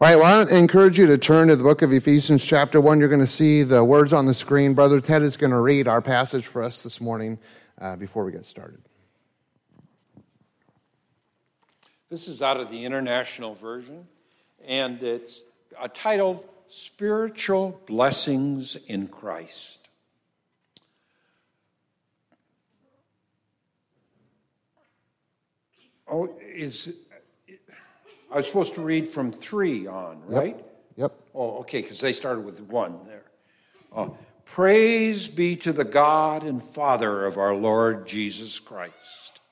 All right, well, I encourage you to turn to the book of Ephesians, chapter 1. You're going to see the words on the screen. Brother Ted is going to read our passage for us this morning uh, before we get started. This is out of the International Version, and it's titled Spiritual Blessings in Christ. Oh, is I was supposed to read from three on, right? Yep. yep. Oh, okay, because they started with one there. Uh, Praise be to the God and Father of our Lord Jesus Christ,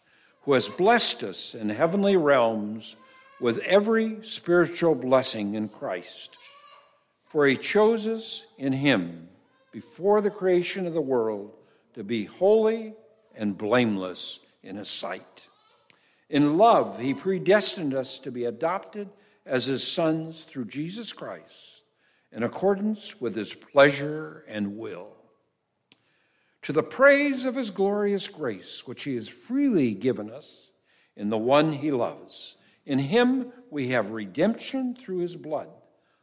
who has blessed us in heavenly realms with every spiritual blessing in Christ. For he chose us in him before the creation of the world to be holy and blameless in his sight. In love, he predestined us to be adopted as his sons through Jesus Christ, in accordance with his pleasure and will. To the praise of his glorious grace, which he has freely given us in the one he loves. In him we have redemption through his blood,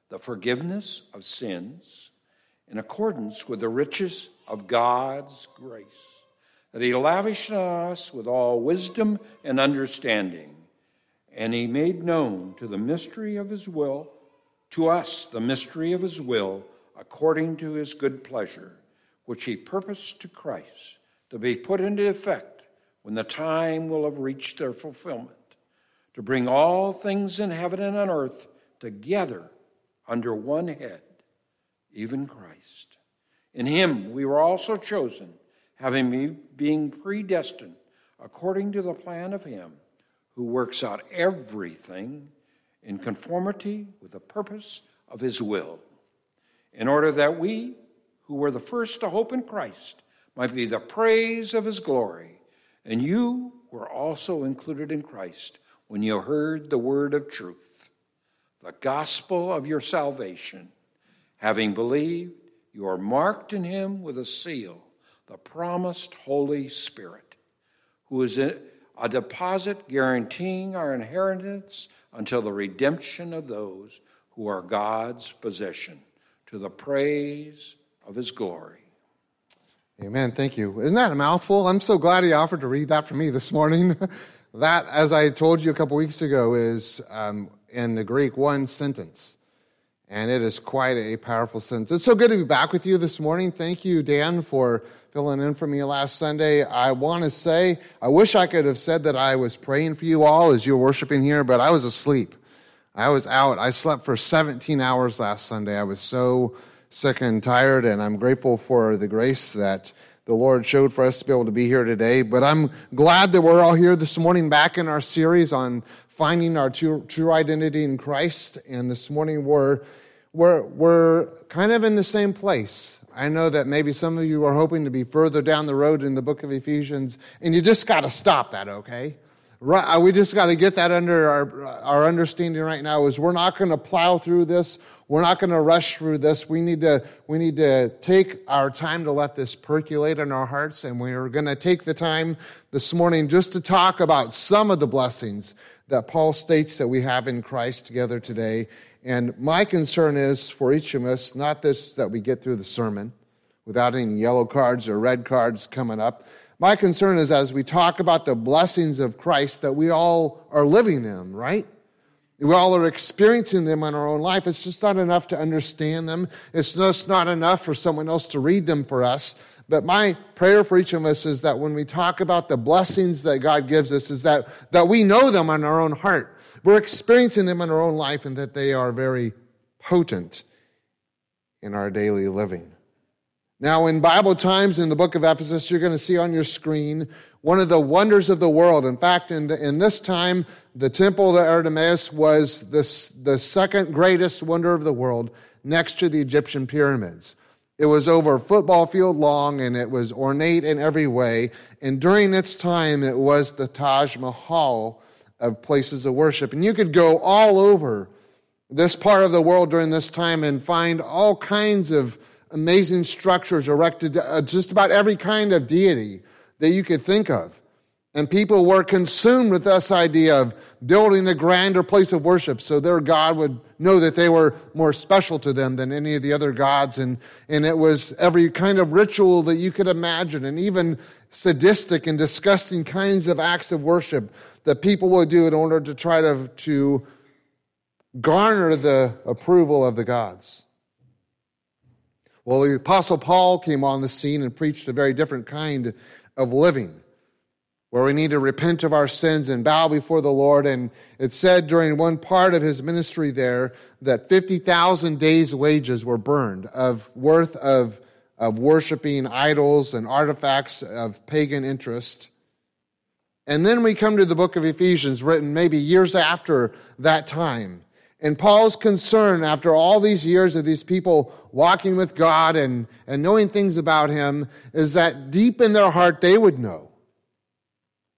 the forgiveness of sins, in accordance with the riches of God's grace that he lavished on us with all wisdom and understanding. And he made known to the mystery of his will, to us the mystery of his will, according to his good pleasure, which he purposed to Christ to be put into effect when the time will have reached their fulfillment, to bring all things in heaven and on earth together under one head, even Christ. In him we were also chosen having me being predestined according to the plan of him who works out everything in conformity with the purpose of his will, in order that we, who were the first to hope in Christ, might be the praise of his glory. And you were also included in Christ when you heard the word of truth, the gospel of your salvation. Having believed, you are marked in him with a seal the promised Holy Spirit, who is a deposit guaranteeing our inheritance until the redemption of those who are God's possession, to the praise of his glory. Amen. Thank you. Isn't that a mouthful? I'm so glad he offered to read that for me this morning. that, as I told you a couple weeks ago, is um, in the Greek one sentence. And it is quite a powerful sentence. It's so good to be back with you this morning. Thank you, Dan, for filling in for me last Sunday. I want to say, I wish I could have said that I was praying for you all as you were worshiping here, but I was asleep. I was out. I slept for 17 hours last Sunday. I was so sick and tired, and I'm grateful for the grace that the Lord showed for us to be able to be here today. But I'm glad that we're all here this morning back in our series on finding our true, true identity in Christ. And this morning we're, we're, we're kind of in the same place. I know that maybe some of you are hoping to be further down the road in the book of Ephesians, and you just got to stop that, okay? Right, uh, we just got to get that under our, our understanding right now is we're not going to plow through this. We're not going to rush through this. We need to, we need to take our time to let this percolate in our hearts. And we're going to take the time this morning just to talk about some of the blessings that Paul states that we have in Christ together today. And my concern is for each of us, not this that we get through the sermon without any yellow cards or red cards coming up. My concern is as we talk about the blessings of Christ that we all are living them, right? We all are experiencing them in our own life. It's just not enough to understand them. It's just not enough for someone else to read them for us. But my prayer for each of us is that when we talk about the blessings that God gives us, is that, that we know them in our own heart. We're experiencing them in our own life and that they are very potent in our daily living. Now, in Bible times in the book of Ephesus, you're going to see on your screen one of the wonders of the world. In fact, in, the, in this time, the temple to Artemis was this, the second greatest wonder of the world next to the Egyptian pyramids. It was over a football field long and it was ornate in every way. And during its time, it was the Taj Mahal of places of worship. And you could go all over this part of the world during this time and find all kinds of amazing structures erected to uh, just about every kind of deity that you could think of. And people were consumed with this idea of building a grander place of worship so their God would know that they were more special to them than any of the other gods. And, and it was every kind of ritual that you could imagine, and even sadistic and disgusting kinds of acts of worship that people would do in order to try to, to garner the approval of the gods. Well, the Apostle Paul came on the scene and preached a very different kind of living where we need to repent of our sins and bow before the Lord. And it said during one part of his ministry there that 50,000 days' wages were burned of worth of, of worshiping idols and artifacts of pagan interest. And then we come to the book of Ephesians, written maybe years after that time. And Paul's concern after all these years of these people walking with God and, and knowing things about him is that deep in their heart they would know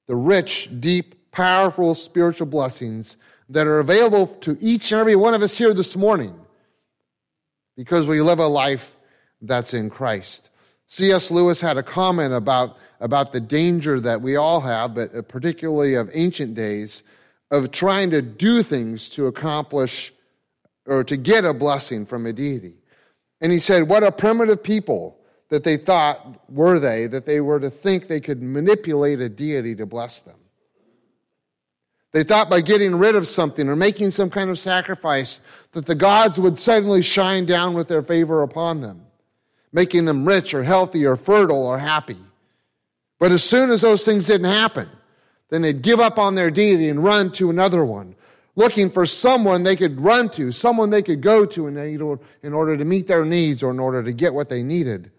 the rich, deep, powerful spiritual blessings that are available to each and every one of us here this morning because we live a life that's in Christ. C.S. Lewis had a comment about, about the danger that we all have, but particularly of ancient days, of trying to do things to accomplish or to get a blessing from a deity. And he said, What a primitive people that they thought were they that they were to think they could manipulate a deity to bless them. They thought by getting rid of something or making some kind of sacrifice that the gods would suddenly shine down with their favor upon them, making them rich or healthy or fertile or happy. But as soon as those things didn't happen, then they'd give up on their deity and run to another one, looking for someone they could run to, someone they could go to in order to meet their needs or in order to get what they needed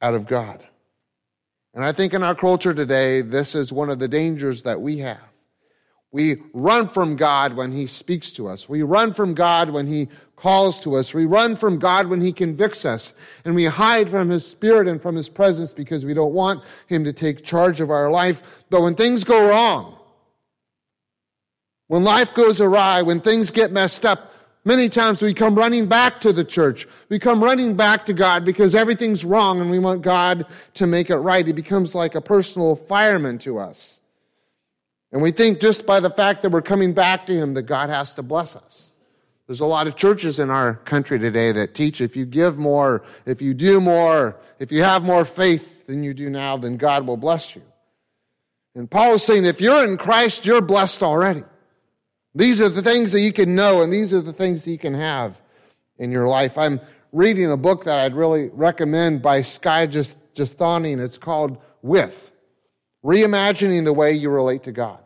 out of God. And I think in our culture today, this is one of the dangers that we have. We run from God when He speaks to us. We run from God when He calls to us. We run from God when He convicts us. And we hide from His Spirit and from His presence because we don't want Him to take charge of our life. But when things go wrong, when life goes awry, when things get messed up, Many times we come running back to the church. We come running back to God because everything's wrong and we want God to make it right. He becomes like a personal fireman to us. And we think just by the fact that we're coming back to Him that God has to bless us. There's a lot of churches in our country today that teach if you give more, if you do more, if you have more faith than you do now, then God will bless you. And Paul is saying if you're in Christ, you're blessed already. These are the things that you can know, and these are the things that you can have in your life. I'm reading a book that I'd really recommend by Skye Jethani, and it's called With Reimagining the Way You Relate to God.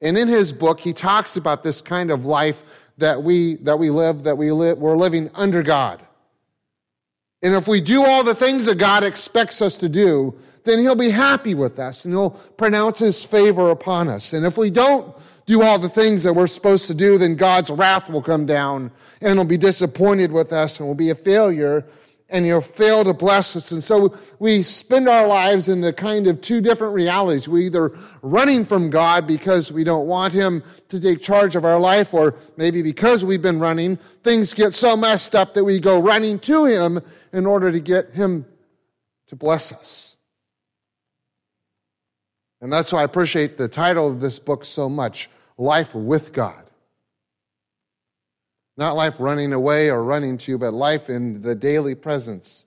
And in his book, he talks about this kind of life that we, that we live, that we live, we're living under God. And if we do all the things that God expects us to do, then he'll be happy with us and he'll pronounce his favor upon us. And if we don't do all the things that we're supposed to do, then God's wrath will come down and he'll be disappointed with us and will be a failure and he'll fail to bless us. And so we spend our lives in the kind of two different realities. We either running from God because we don't want him to take charge of our life, or maybe because we've been running, things get so messed up that we go running to him in order to get him to bless us. And that's why I appreciate the title of this book so much Life with God. Not life running away or running to, but life in the daily presence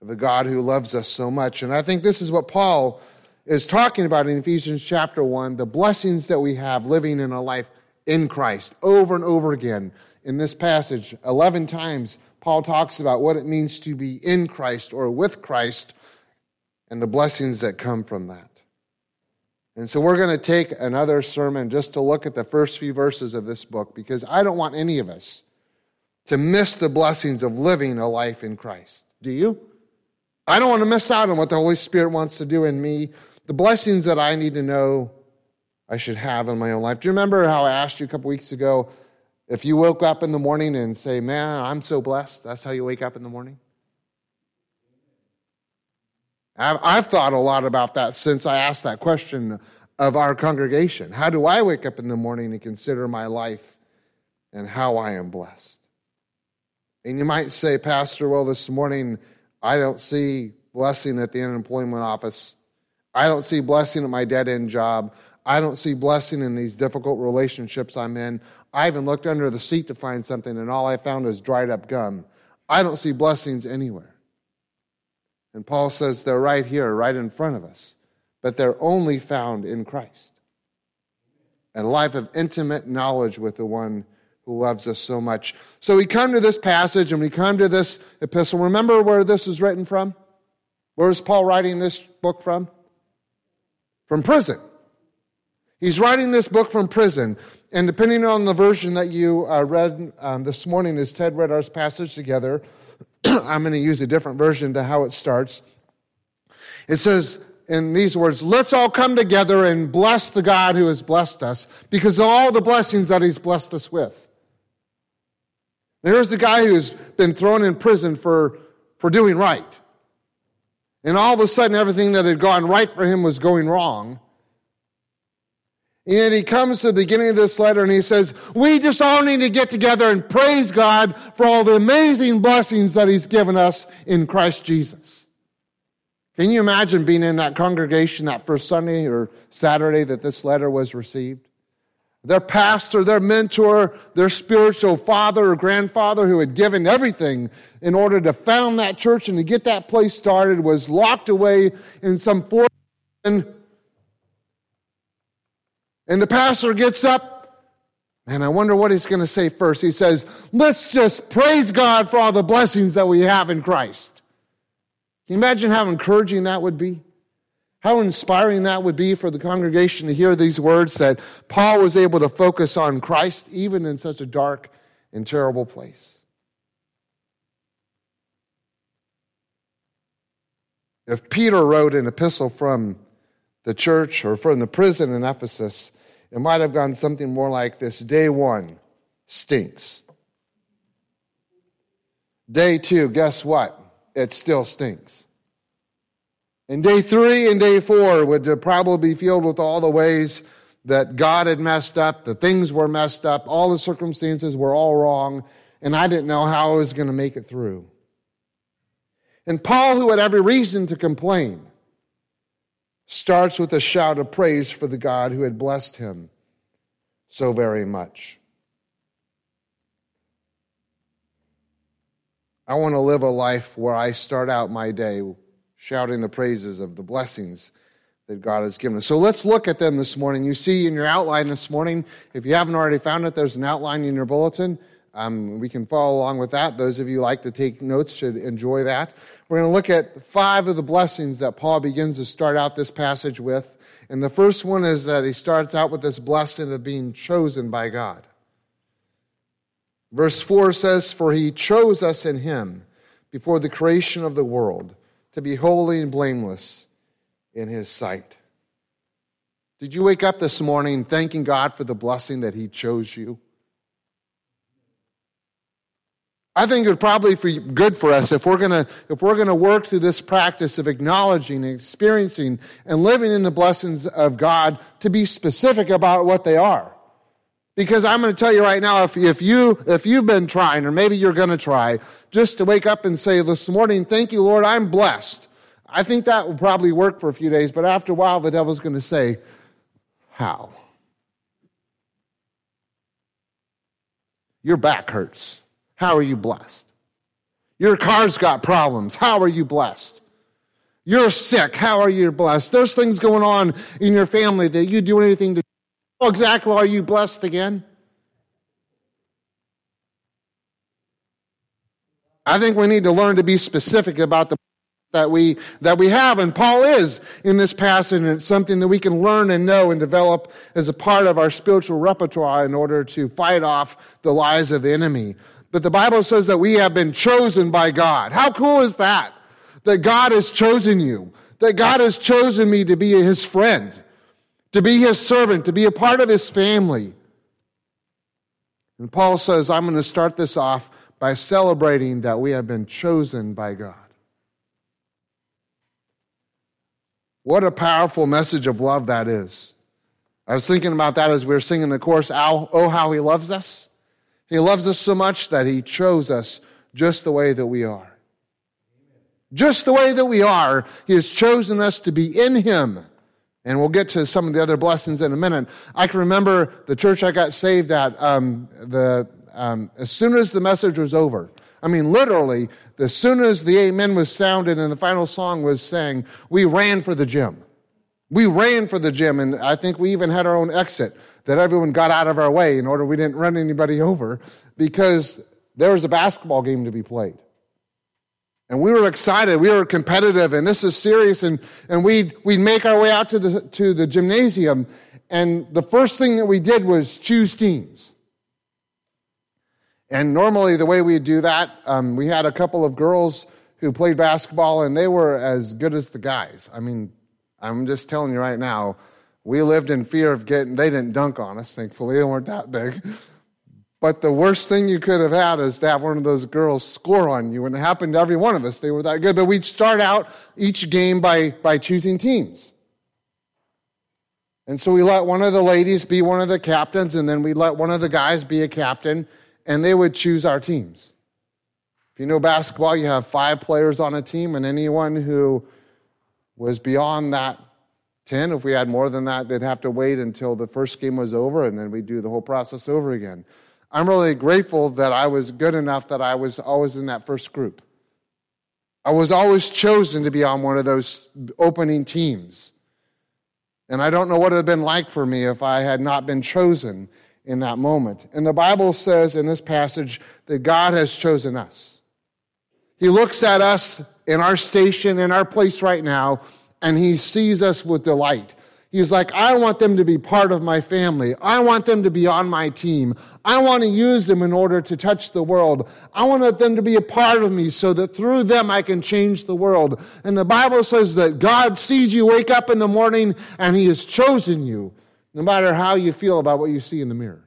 of a God who loves us so much. And I think this is what Paul is talking about in Ephesians chapter 1 the blessings that we have living in a life in Christ over and over again. In this passage, 11 times, Paul talks about what it means to be in Christ or with Christ and the blessings that come from that. And so we're going to take another sermon just to look at the first few verses of this book because I don't want any of us to miss the blessings of living a life in Christ. Do you? I don't want to miss out on what the Holy Spirit wants to do in me, the blessings that I need to know I should have in my own life. Do you remember how I asked you a couple weeks ago if you woke up in the morning and say, Man, I'm so blessed? That's how you wake up in the morning? I've thought a lot about that since I asked that question of our congregation. How do I wake up in the morning and consider my life and how I am blessed? And you might say, Pastor, well, this morning I don't see blessing at the unemployment office. I don't see blessing at my dead end job. I don't see blessing in these difficult relationships I'm in. I even looked under the seat to find something, and all I found is dried up gum. I don't see blessings anywhere. And Paul says they're right here, right in front of us, but they're only found in Christ. And a life of intimate knowledge with the one who loves us so much. So we come to this passage and we come to this epistle. Remember where this was written from? Where is Paul writing this book from? From prison. He's writing this book from prison. And depending on the version that you uh, read um, this morning, as Ted read our passage together, I'm going to use a different version to how it starts. It says in these words, let's all come together and bless the God who has blessed us because of all the blessings that he's blessed us with. Here's the guy who's been thrown in prison for, for doing right. And all of a sudden, everything that had gone right for him was going wrong. And he comes to the beginning of this letter and he says, We just all need to get together and praise God for all the amazing blessings that he's given us in Christ Jesus. Can you imagine being in that congregation that first Sunday or Saturday that this letter was received? Their pastor, their mentor, their spiritual father or grandfather who had given everything in order to found that church and to get that place started was locked away in some foreign and the pastor gets up, and I wonder what he's going to say first. He says, Let's just praise God for all the blessings that we have in Christ. Can you imagine how encouraging that would be? How inspiring that would be for the congregation to hear these words that Paul was able to focus on Christ even in such a dark and terrible place. If Peter wrote an epistle from the church or from the prison in Ephesus, it might have gone something more like this Day one stinks. Day two, guess what? It still stinks. And day three and day four would probably be filled with all the ways that God had messed up, the things were messed up, all the circumstances were all wrong, and I didn't know how I was going to make it through. And Paul, who had every reason to complain, starts with a shout of praise for the God who had blessed him so very much. I want to live a life where I start out my day shouting the praises of the blessings that God has given us. So let's look at them this morning. You see in your outline this morning, if you haven't already found it, there's an outline in your bulletin. Um, we can follow along with that. Those of you like to take notes should enjoy that. We're going to look at five of the blessings that Paul begins to start out this passage with. And the first one is that he starts out with this blessing of being chosen by God. Verse 4 says, For he chose us in him before the creation of the world to be holy and blameless in his sight. Did you wake up this morning thanking God for the blessing that he chose you? I think it would probably be good for us if we're gonna if we're gonna work through this practice of acknowledging and experiencing and living in the blessings of God to be specific about what they are. Because I'm going to tell you right now, if, if you if you've been trying, or maybe you're going to try, just to wake up and say this morning, "Thank you, Lord, I'm blessed." I think that will probably work for a few days, but after a while, the devil's going to say, "How?" Your back hurts. How are you blessed? Your car's got problems. How are you blessed? You're sick. How are you blessed? There's things going on in your family that you do anything to. How exactly are you blessed again? I think we need to learn to be specific about the that we that we have and Paul is in this passage and it's something that we can learn and know and develop as a part of our spiritual repertoire in order to fight off the lies of the enemy. But the Bible says that we have been chosen by God. How cool is that? That God has chosen you. That God has chosen me to be his friend, to be his servant, to be a part of his family. And Paul says, I'm going to start this off by celebrating that we have been chosen by God. What a powerful message of love that is. I was thinking about that as we were singing the chorus, Oh, how he loves us. He loves us so much that he chose us just the way that we are. Just the way that we are, He has chosen us to be in Him. And we'll get to some of the other blessings in a minute. I can remember the church I got saved at, um, the, um, as soon as the message was over. I mean, literally, as soon as the amen was sounded and the final song was sang, we ran for the gym. We ran for the gym, and I think we even had our own exit that everyone got out of our way in order we didn't run anybody over because there was a basketball game to be played. And we were excited, we were competitive, and this is serious. And, and we'd, we'd make our way out to the, to the gymnasium, and the first thing that we did was choose teams. And normally, the way we do that, um, we had a couple of girls who played basketball, and they were as good as the guys. I mean, I'm just telling you right now, we lived in fear of getting, they didn't dunk on us, thankfully, they weren't that big. But the worst thing you could have had is to have one of those girls score on you. And it happened to every one of us. They were that good. But we'd start out each game by, by choosing teams. And so we let one of the ladies be one of the captains, and then we let one of the guys be a captain, and they would choose our teams. If you know basketball, you have five players on a team, and anyone who was beyond that 10, if we had more than that, they'd have to wait until the first game was over, and then we'd do the whole process over again. I'm really grateful that I was good enough that I was always in that first group. I was always chosen to be on one of those opening teams. And I don't know what it would have been like for me if I had not been chosen in that moment. And the Bible says in this passage that God has chosen us. He looks at us in our station, in our place right now, and He sees us with delight. He's like, I want them to be part of my family. I want them to be on my team. I want to use them in order to touch the world. I want them to be a part of me so that through them I can change the world. And the Bible says that God sees you wake up in the morning and He has chosen you, no matter how you feel about what you see in the mirror.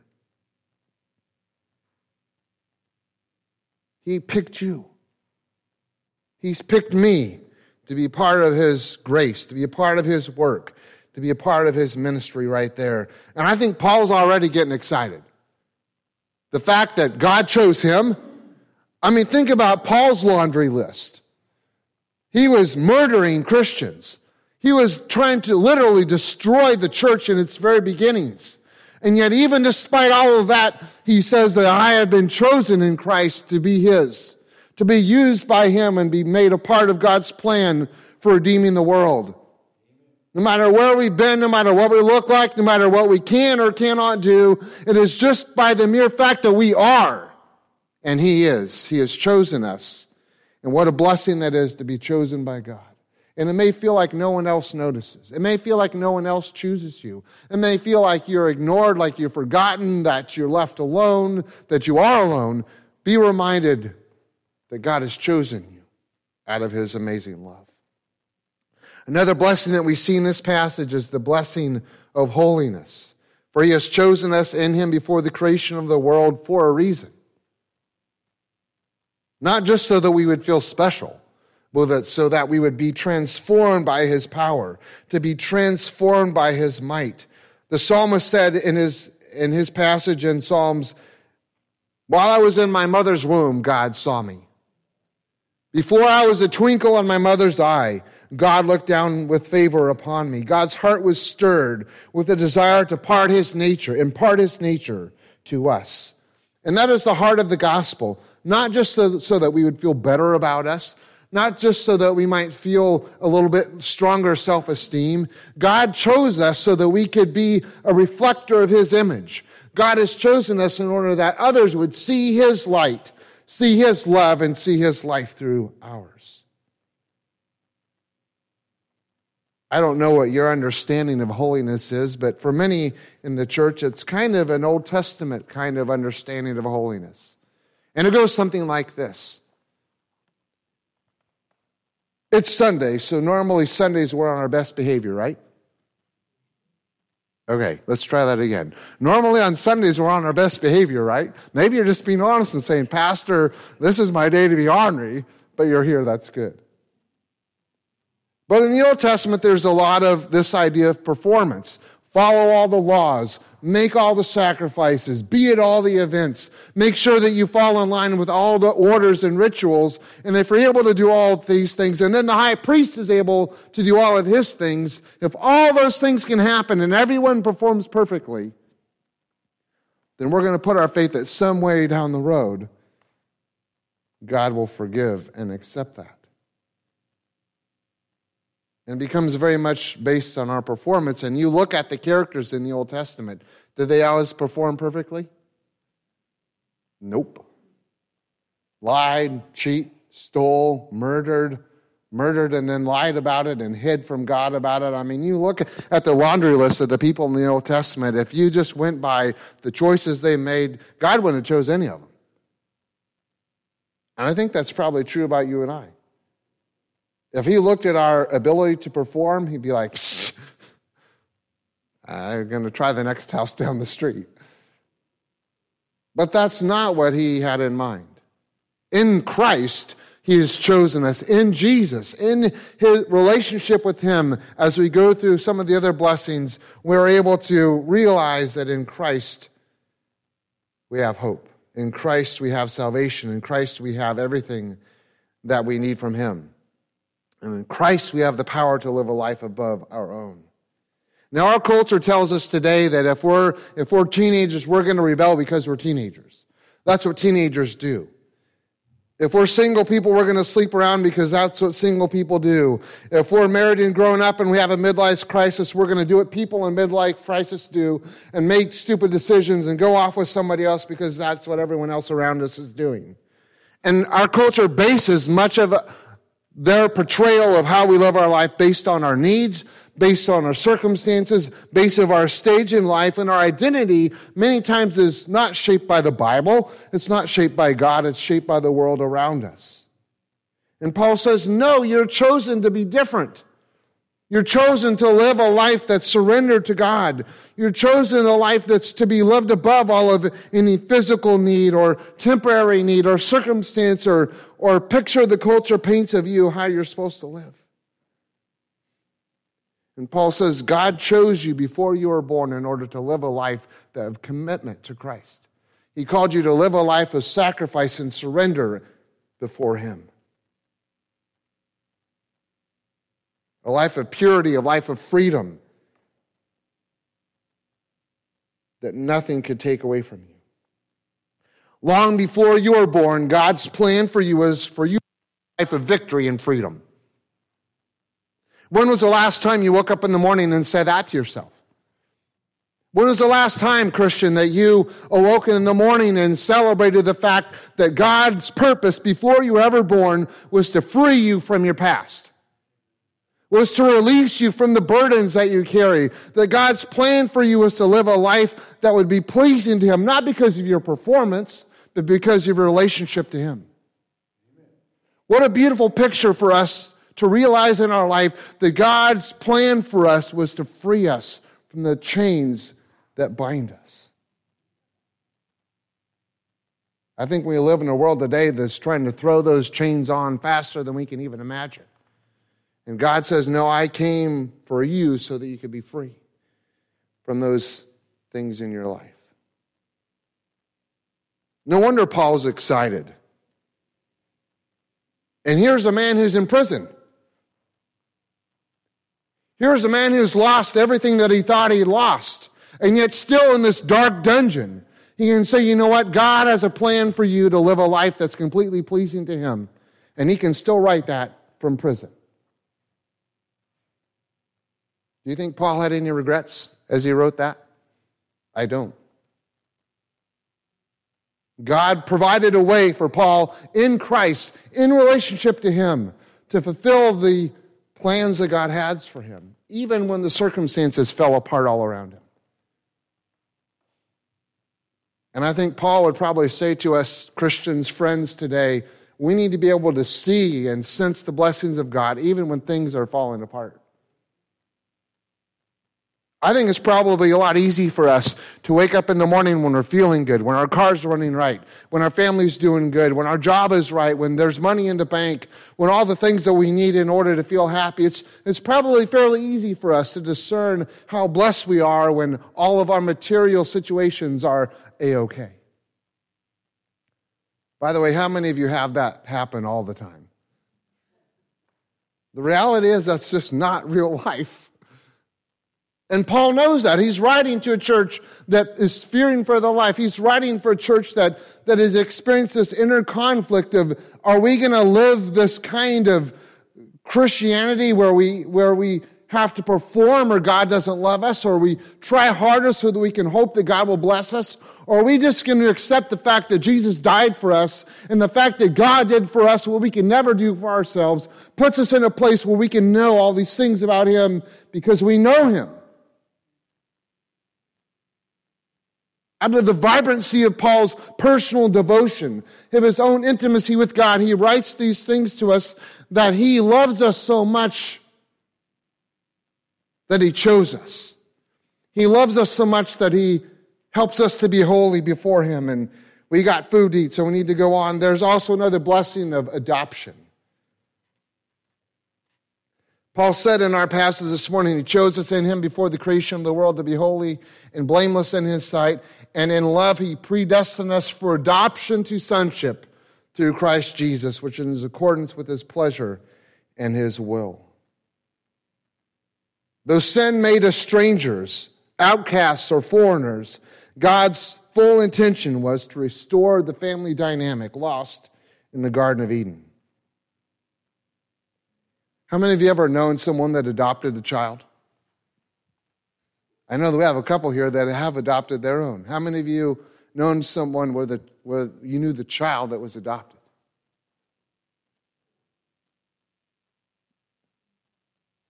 He picked you. He's picked me to be part of His grace, to be a part of His work to be a part of his ministry right there. And I think Paul's already getting excited. The fact that God chose him. I mean, think about Paul's laundry list. He was murdering Christians. He was trying to literally destroy the church in its very beginnings. And yet, even despite all of that, he says that I have been chosen in Christ to be his, to be used by him and be made a part of God's plan for redeeming the world. No matter where we've been, no matter what we look like, no matter what we can or cannot do, it is just by the mere fact that we are. And He is. He has chosen us. And what a blessing that is to be chosen by God. And it may feel like no one else notices. It may feel like no one else chooses you. It may feel like you're ignored, like you're forgotten, that you're left alone, that you are alone. Be reminded that God has chosen you out of His amazing love. Another blessing that we see in this passage is the blessing of holiness. For he has chosen us in him before the creation of the world for a reason. Not just so that we would feel special, but so that we would be transformed by his power, to be transformed by his might. The psalmist said in his, in his passage in Psalms, while I was in my mother's womb, God saw me. Before I was a twinkle in my mother's eye, God looked down with favor upon me. God's heart was stirred with a desire to part his nature, impart his nature to us. And that is the heart of the gospel, not just so, so that we would feel better about us, not just so that we might feel a little bit stronger self esteem. God chose us so that we could be a reflector of his image. God has chosen us in order that others would see his light, see his love, and see his life through ours. I don't know what your understanding of holiness is, but for many in the church, it's kind of an Old Testament kind of understanding of holiness. And it goes something like this It's Sunday, so normally Sundays we're on our best behavior, right? Okay, let's try that again. Normally on Sundays we're on our best behavior, right? Maybe you're just being honest and saying, Pastor, this is my day to be ornery, but you're here, that's good. But in the Old Testament, there's a lot of this idea of performance. Follow all the laws, make all the sacrifices, be at all the events, make sure that you fall in line with all the orders and rituals. And if you're able to do all these things, and then the high priest is able to do all of his things, if all those things can happen and everyone performs perfectly, then we're going to put our faith that some way down the road, God will forgive and accept that. And it becomes very much based on our performance. And you look at the characters in the Old Testament, did they always perform perfectly? Nope. Lied, cheat, stole, murdered, murdered and then lied about it and hid from God about it. I mean, you look at the laundry list of the people in the Old Testament, if you just went by the choices they made, God wouldn't have chose any of them. And I think that's probably true about you and I. If he looked at our ability to perform, he'd be like, I'm going to try the next house down the street. But that's not what he had in mind. In Christ, he has chosen us in Jesus, in his relationship with him. As we go through some of the other blessings, we're able to realize that in Christ we have hope. In Christ we have salvation. In Christ we have everything that we need from him. And in Christ we have the power to live a life above our own. Now our culture tells us today that if we're, if we're teenagers, we're going to rebel because we're teenagers. That's what teenagers do. If we're single people, we're going to sleep around because that's what single people do. If we're married and grown up and we have a midlife crisis, we're going to do what people in midlife crisis do and make stupid decisions and go off with somebody else because that's what everyone else around us is doing. And our culture bases much of their portrayal of how we live our life based on our needs, based on our circumstances, based on our stage in life, and our identity many times is not shaped by the Bible. It's not shaped by God. It's shaped by the world around us. And Paul says, no, you're chosen to be different. You're chosen to live a life that's surrendered to God. You're chosen a life that's to be lived above all of any physical need or temporary need or circumstance or, or picture the culture paints of you how you're supposed to live. And Paul says, God chose you before you were born in order to live a life of commitment to Christ. He called you to live a life of sacrifice and surrender before Him. A life of purity, a life of freedom that nothing could take away from you. Long before you were born, God's plan for you was for you a life of victory and freedom. When was the last time you woke up in the morning and said that to yourself? When was the last time, Christian, that you awoke in the morning and celebrated the fact that God's purpose before you were ever born was to free you from your past? Was to release you from the burdens that you carry. That God's plan for you was to live a life that would be pleasing to Him, not because of your performance, but because of your relationship to Him. What a beautiful picture for us to realize in our life that God's plan for us was to free us from the chains that bind us. I think we live in a world today that's trying to throw those chains on faster than we can even imagine. And God says, No, I came for you so that you could be free from those things in your life. No wonder Paul's excited. And here's a man who's in prison. Here's a man who's lost everything that he thought he lost, and yet still in this dark dungeon. He can say, you know what? God has a plan for you to live a life that's completely pleasing to him. And he can still write that from prison. Do you think Paul had any regrets as he wrote that? I don't. God provided a way for Paul in Christ, in relationship to him, to fulfill the plans that God has for him, even when the circumstances fell apart all around him. And I think Paul would probably say to us, Christians, friends today, we need to be able to see and sense the blessings of God even when things are falling apart. I think it's probably a lot easy for us to wake up in the morning when we're feeling good, when our car's running right, when our family's doing good, when our job is right, when there's money in the bank, when all the things that we need in order to feel happy. It's, it's probably fairly easy for us to discern how blessed we are when all of our material situations are a-okay. By the way, how many of you have that happen all the time? The reality is that's just not real life. And Paul knows that. He's writing to a church that is fearing for their life. He's writing for a church that, that has experienced this inner conflict of, are we going to live this kind of Christianity where we, where we have to perform or God doesn't love us or we try harder so that we can hope that God will bless us? Or are we just going to accept the fact that Jesus died for us and the fact that God did for us what we can never do for ourselves puts us in a place where we can know all these things about Him because we know Him? Out of the vibrancy of Paul's personal devotion, of his own intimacy with God, he writes these things to us that he loves us so much that he chose us. He loves us so much that he helps us to be holy before him. And we got food to eat, so we need to go on. There's also another blessing of adoption. Paul said in our passage this morning, He chose us in Him before the creation of the world to be holy and blameless in His sight and in love he predestined us for adoption to sonship through Christ Jesus, which is in accordance with his pleasure and his will. Though sin made us strangers, outcasts, or foreigners, God's full intention was to restore the family dynamic lost in the Garden of Eden. How many of you ever known someone that adopted a child? I know that we have a couple here that have adopted their own. How many of you known someone where, the, where you knew the child that was adopted?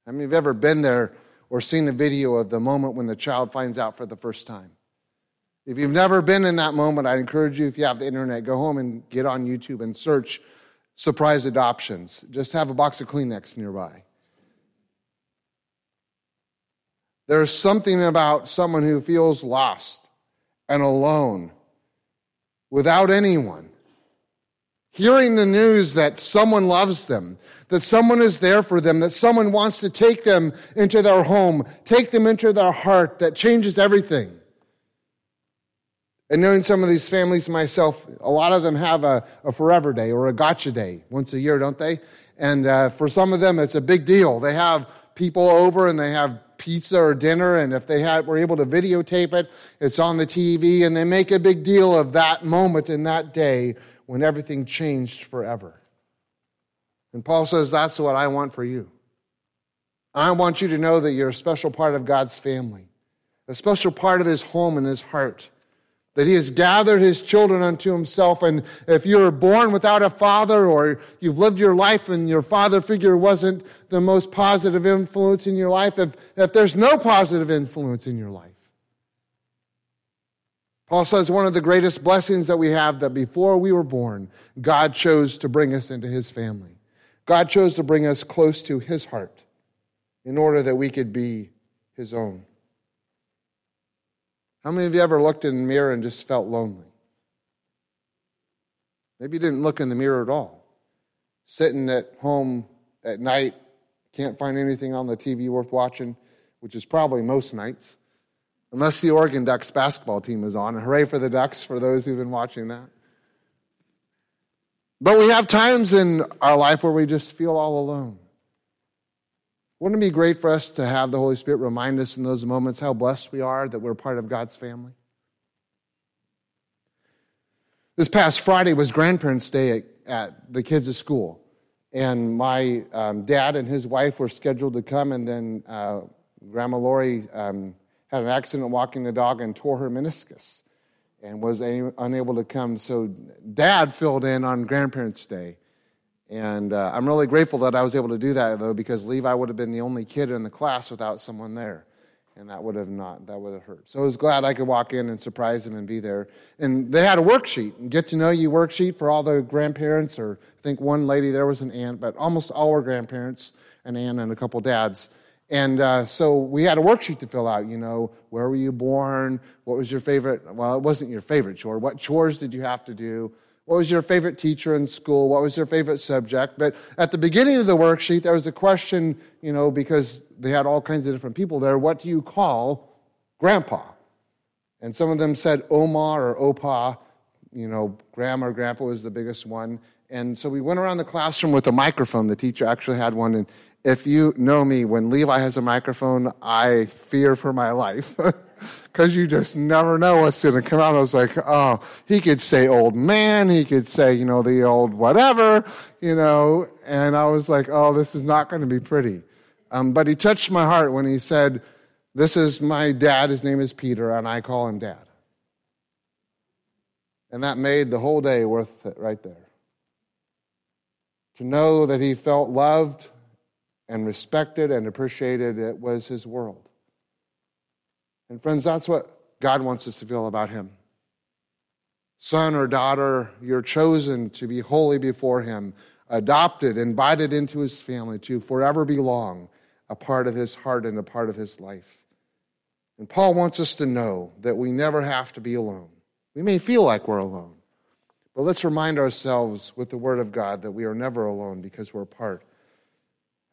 How many of you have ever been there or seen a video of the moment when the child finds out for the first time? If you've never been in that moment, I encourage you, if you have the internet, go home and get on YouTube and search surprise adoptions. Just have a box of Kleenex nearby. There's something about someone who feels lost and alone without anyone. Hearing the news that someone loves them, that someone is there for them, that someone wants to take them into their home, take them into their heart, that changes everything. And knowing some of these families myself, a lot of them have a, a forever day or a gotcha day once a year, don't they? And uh, for some of them, it's a big deal. They have people over and they have pizza or dinner, and if they had, were able to videotape it, it's on the TV, and they make a big deal of that moment in that day when everything changed forever. And Paul says, That's what I want for you. I want you to know that you're a special part of God's family, a special part of his home and his heart that he has gathered his children unto himself. And if you were born without a father or you've lived your life and your father figure wasn't the most positive influence in your life, if, if there's no positive influence in your life, Paul says one of the greatest blessings that we have that before we were born, God chose to bring us into his family. God chose to bring us close to his heart in order that we could be his own. How many of you ever looked in the mirror and just felt lonely? Maybe you didn't look in the mirror at all. Sitting at home at night, can't find anything on the TV worth watching, which is probably most nights, unless the Oregon Ducks basketball team is on. hooray for the Ducks for those who've been watching that. But we have times in our life where we just feel all alone. Wouldn't it be great for us to have the Holy Spirit remind us in those moments how blessed we are that we're part of God's family? This past Friday was Grandparents' Day at, at the kids' school. And my um, dad and his wife were scheduled to come, and then uh, Grandma Lori um, had an accident walking the dog and tore her meniscus and was a- unable to come. So dad filled in on Grandparents' Day. And uh, I'm really grateful that I was able to do that, though, because Levi would have been the only kid in the class without someone there. And that would have not, that would have hurt. So I was glad I could walk in and surprise him and be there. And they had a worksheet, get to know you worksheet for all the grandparents, or I think one lady there was an aunt, but almost all were grandparents, an aunt and a couple dads. And uh, so we had a worksheet to fill out. You know, where were you born? What was your favorite? Well, it wasn't your favorite chore. What chores did you have to do? What was your favorite teacher in school? What was your favorite subject? But at the beginning of the worksheet, there was a question, you know, because they had all kinds of different people there. What do you call grandpa? And some of them said Oma or Opa. You know, grandma or grandpa was the biggest one. And so we went around the classroom with a microphone. The teacher actually had one. And if you know me, when Levi has a microphone, I fear for my life. Because you just never know what's going to come out. I was like, oh, he could say old man. He could say, you know, the old whatever, you know. And I was like, oh, this is not going to be pretty. Um, but he touched my heart when he said, this is my dad. His name is Peter, and I call him dad. And that made the whole day worth it right there. To know that he felt loved and respected and appreciated, it was his world. And friends, that's what God wants us to feel about him. Son or daughter, you're chosen to be holy before him, adopted, invited into his family, to forever belong, a part of his heart and a part of his life. And Paul wants us to know that we never have to be alone. We may feel like we're alone, but let's remind ourselves with the Word of God that we are never alone because we're part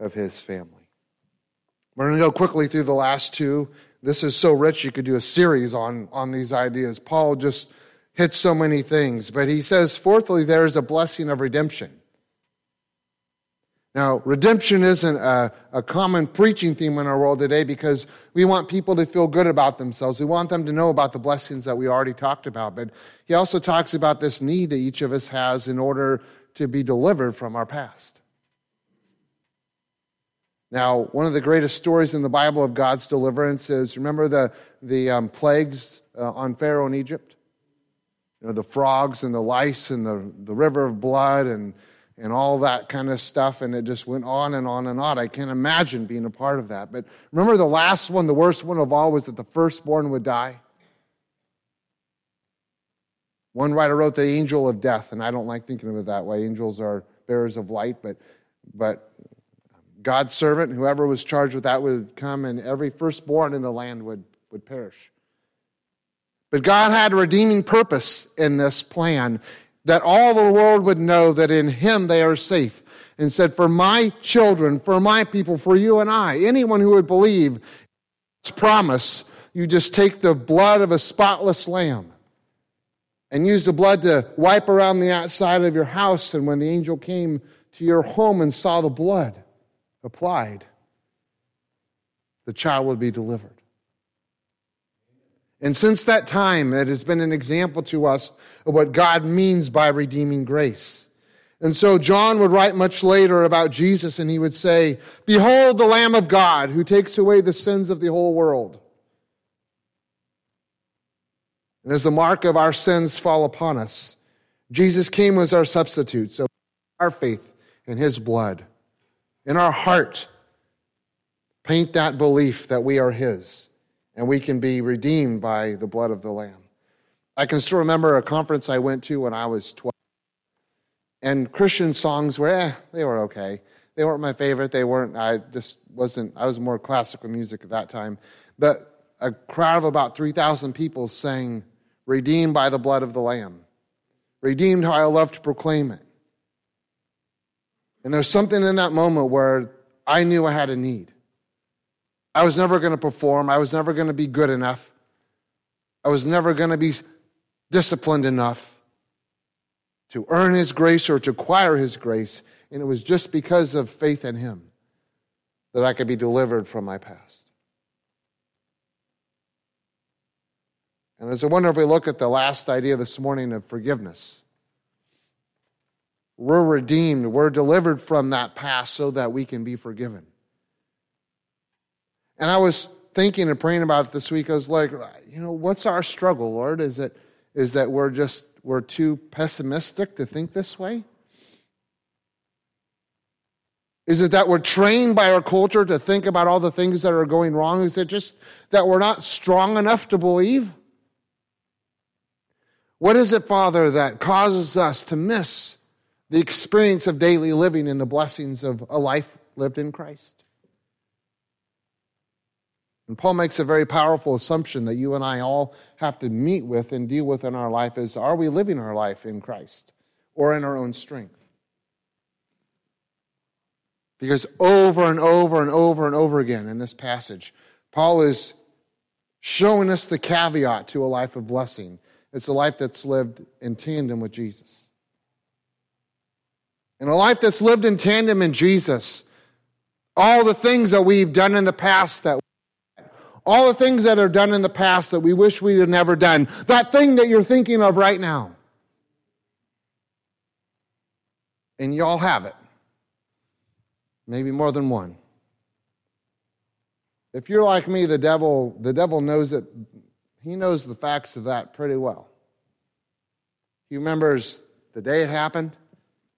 of His family. We're going to go quickly through the last two. This is so rich, you could do a series on, on these ideas. Paul just hits so many things, but he says, fourthly, there is a blessing of redemption. Now, redemption isn't a, a, common preaching theme in our world today because we want people to feel good about themselves. We want them to know about the blessings that we already talked about. But he also talks about this need that each of us has in order to be delivered from our past. Now, one of the greatest stories in the Bible of God's deliverance is remember the, the um, plagues uh, on Pharaoh in Egypt? You know, the frogs and the lice and the, the river of blood and and all that kind of stuff, and it just went on and on and on. I can't imagine being a part of that. But remember the last one, the worst one of all, was that the firstborn would die? One writer wrote the angel of death, and I don't like thinking of it that way. Angels are bearers of light, but, but God's servant, whoever was charged with that, would come, and every firstborn in the land would, would perish. But God had a redeeming purpose in this plan that all the world would know that in him they are safe. And said, For my children, for my people, for you and I, anyone who would believe its promise, you just take the blood of a spotless lamb and use the blood to wipe around the outside of your house. And when the angel came to your home and saw the blood applied, the child would be delivered. And since that time, it has been an example to us of what God means by redeeming grace. And so John would write much later about Jesus and he would say, Behold the Lamb of God who takes away the sins of the whole world. And as the mark of our sins fall upon us, Jesus came as our substitute. So our faith in his blood, in our heart, paint that belief that we are his and we can be redeemed by the blood of the Lamb. I can still remember a conference I went to when I was 12. And Christian songs were, eh, they were okay. They weren't my favorite. They weren't, I just wasn't, I was more classical music at that time. But a crowd of about 3,000 people sang, Redeemed by the blood of the Lamb. Redeemed how I love to proclaim it. And there's something in that moment where I knew I had a need. I was never going to perform. I was never going to be good enough. I was never going to be disciplined enough to earn His grace or to acquire His grace. And it was just because of faith in Him that I could be delivered from my past. And as I wonder if we look at the last idea this morning of forgiveness, we're redeemed, we're delivered from that past so that we can be forgiven. And I was thinking and praying about it this week. I was like, you know, what's our struggle, Lord? Is it is that we're just we're too pessimistic to think this way? Is it that we're trained by our culture to think about all the things that are going wrong? Is it just that we're not strong enough to believe? What is it, Father, that causes us to miss the experience of daily living and the blessings of a life lived in Christ? And Paul makes a very powerful assumption that you and I all have to meet with and deal with in our life is are we living our life in Christ or in our own strength? Because over and over and over and over again in this passage, Paul is showing us the caveat to a life of blessing. It's a life that's lived in tandem with Jesus. And a life that's lived in tandem in Jesus, all the things that we've done in the past that all the things that are done in the past that we wish we had never done, that thing that you're thinking of right now. And you all have it. Maybe more than one. If you're like me, the devil, the devil knows it. He knows the facts of that pretty well. He remembers the day it happened.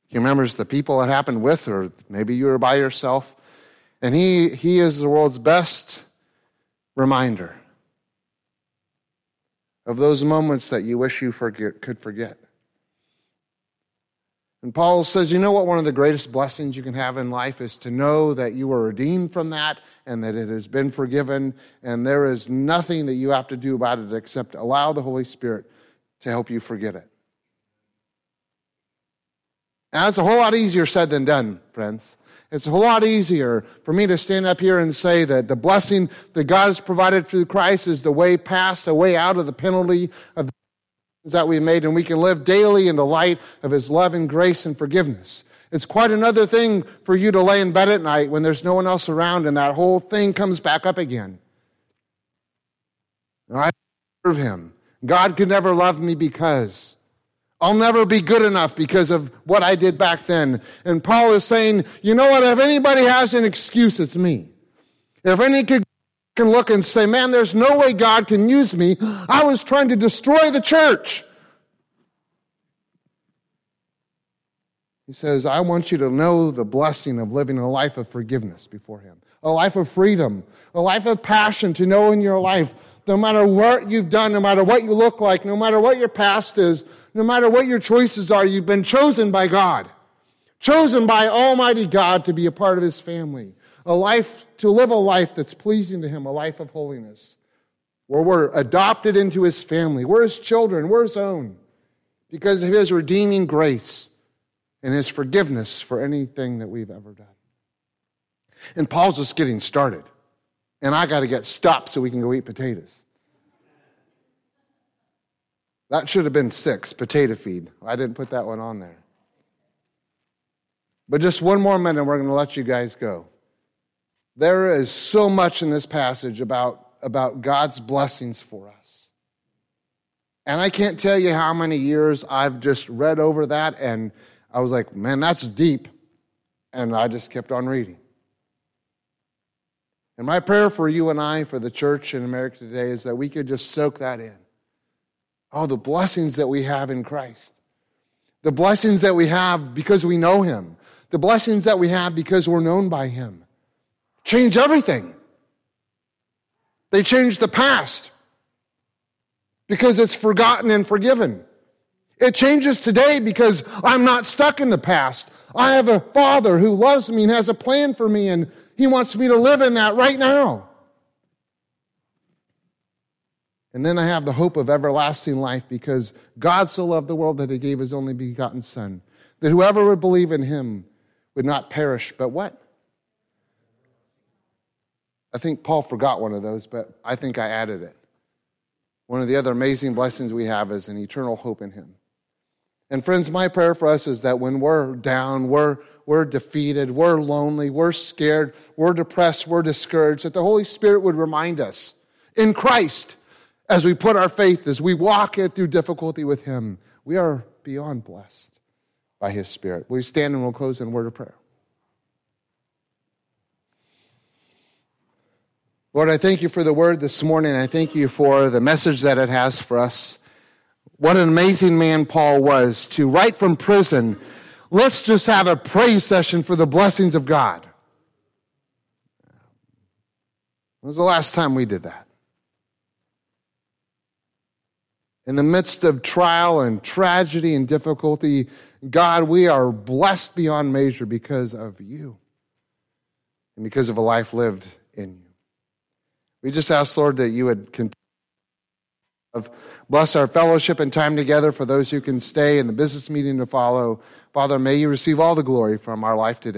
He remembers the people it happened with, or maybe you were by yourself. And he, he is the world's best reminder of those moments that you wish you forget, could forget. And Paul says, you know what? One of the greatest blessings you can have in life is to know that you were redeemed from that and that it has been forgiven, and there is nothing that you have to do about it except allow the Holy Spirit to help you forget it. And that's a whole lot easier said than done, friends. It's a whole lot easier for me to stand up here and say that the blessing that God has provided through Christ is the way past, the way out of the penalty of the that we made, and we can live daily in the light of His love and grace and forgiveness. It's quite another thing for you to lay in bed at night when there's no one else around and that whole thing comes back up again. I serve Him. God could never love me because. I'll never be good enough because of what I did back then. And Paul is saying, you know what? If anybody has an excuse, it's me. If any could can look and say, man, there's no way God can use me. I was trying to destroy the church. He says, I want you to know the blessing of living a life of forgiveness before Him, a life of freedom, a life of passion to know in your life, no matter what you've done, no matter what you look like, no matter what your past is, no matter what your choices are, you've been chosen by God, chosen by Almighty God to be a part of His family, a life, to live a life that's pleasing to Him, a life of holiness, where we're adopted into His family. We're His children, we're His own, because of His redeeming grace and His forgiveness for anything that we've ever done. And Paul's just getting started. And I got to get stopped so we can go eat potatoes. That should have been six, potato feed. I didn't put that one on there. But just one more minute, we're going to let you guys go. There is so much in this passage about, about God's blessings for us. And I can't tell you how many years I've just read over that, and I was like, man, that's deep. And I just kept on reading. And my prayer for you and I, for the church in America today, is that we could just soak that in. Oh, the blessings that we have in Christ. The blessings that we have because we know Him. The blessings that we have because we're known by Him. Change everything. They change the past because it's forgotten and forgiven. It changes today because I'm not stuck in the past. I have a Father who loves me and has a plan for me, and He wants me to live in that right now. And then I have the hope of everlasting life because God so loved the world that he gave his only begotten Son, that whoever would believe in him would not perish, but what? I think Paul forgot one of those, but I think I added it. One of the other amazing blessings we have is an eternal hope in him. And friends, my prayer for us is that when we're down, we're, we're defeated, we're lonely, we're scared, we're depressed, we're discouraged, that the Holy Spirit would remind us in Christ as we put our faith, as we walk it through difficulty with Him, we are beyond blessed by His Spirit. We stand and we'll close in a word of prayer. Lord, I thank you for the word this morning. I thank you for the message that it has for us. What an amazing man Paul was to write from prison. Let's just have a praise session for the blessings of God. When was the last time we did that? In the midst of trial and tragedy and difficulty, God, we are blessed beyond measure because of you and because of a life lived in you. We just ask, Lord, that you would continue bless our fellowship and time together for those who can stay and the business meeting to follow. Father, may you receive all the glory from our life today.